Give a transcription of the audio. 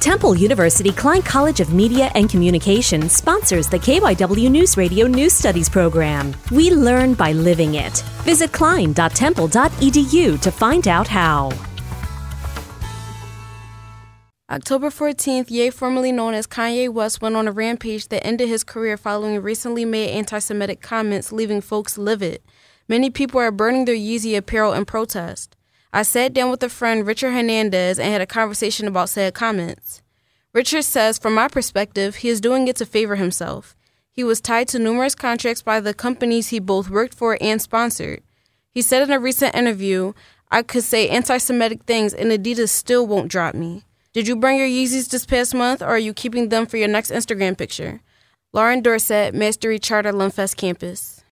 Temple University Klein College of Media and Communication sponsors the KYW News Radio News Studies program. We learn by living it. Visit klein.temple.edu to find out how. October 14th, Ye, formerly known as Kanye West, went on a rampage that ended his career following recently made anti Semitic comments, leaving folks livid. Many people are burning their Yeezy apparel in protest. I sat down with a friend, Richard Hernandez, and had a conversation about said comments. Richard says, from my perspective, he is doing it to favor himself. He was tied to numerous contracts by the companies he both worked for and sponsored. He said in a recent interview, I could say anti Semitic things and Adidas still won't drop me. Did you bring your Yeezys this past month or are you keeping them for your next Instagram picture? Lauren Dorsett, Mastery Charter Lenfest Campus.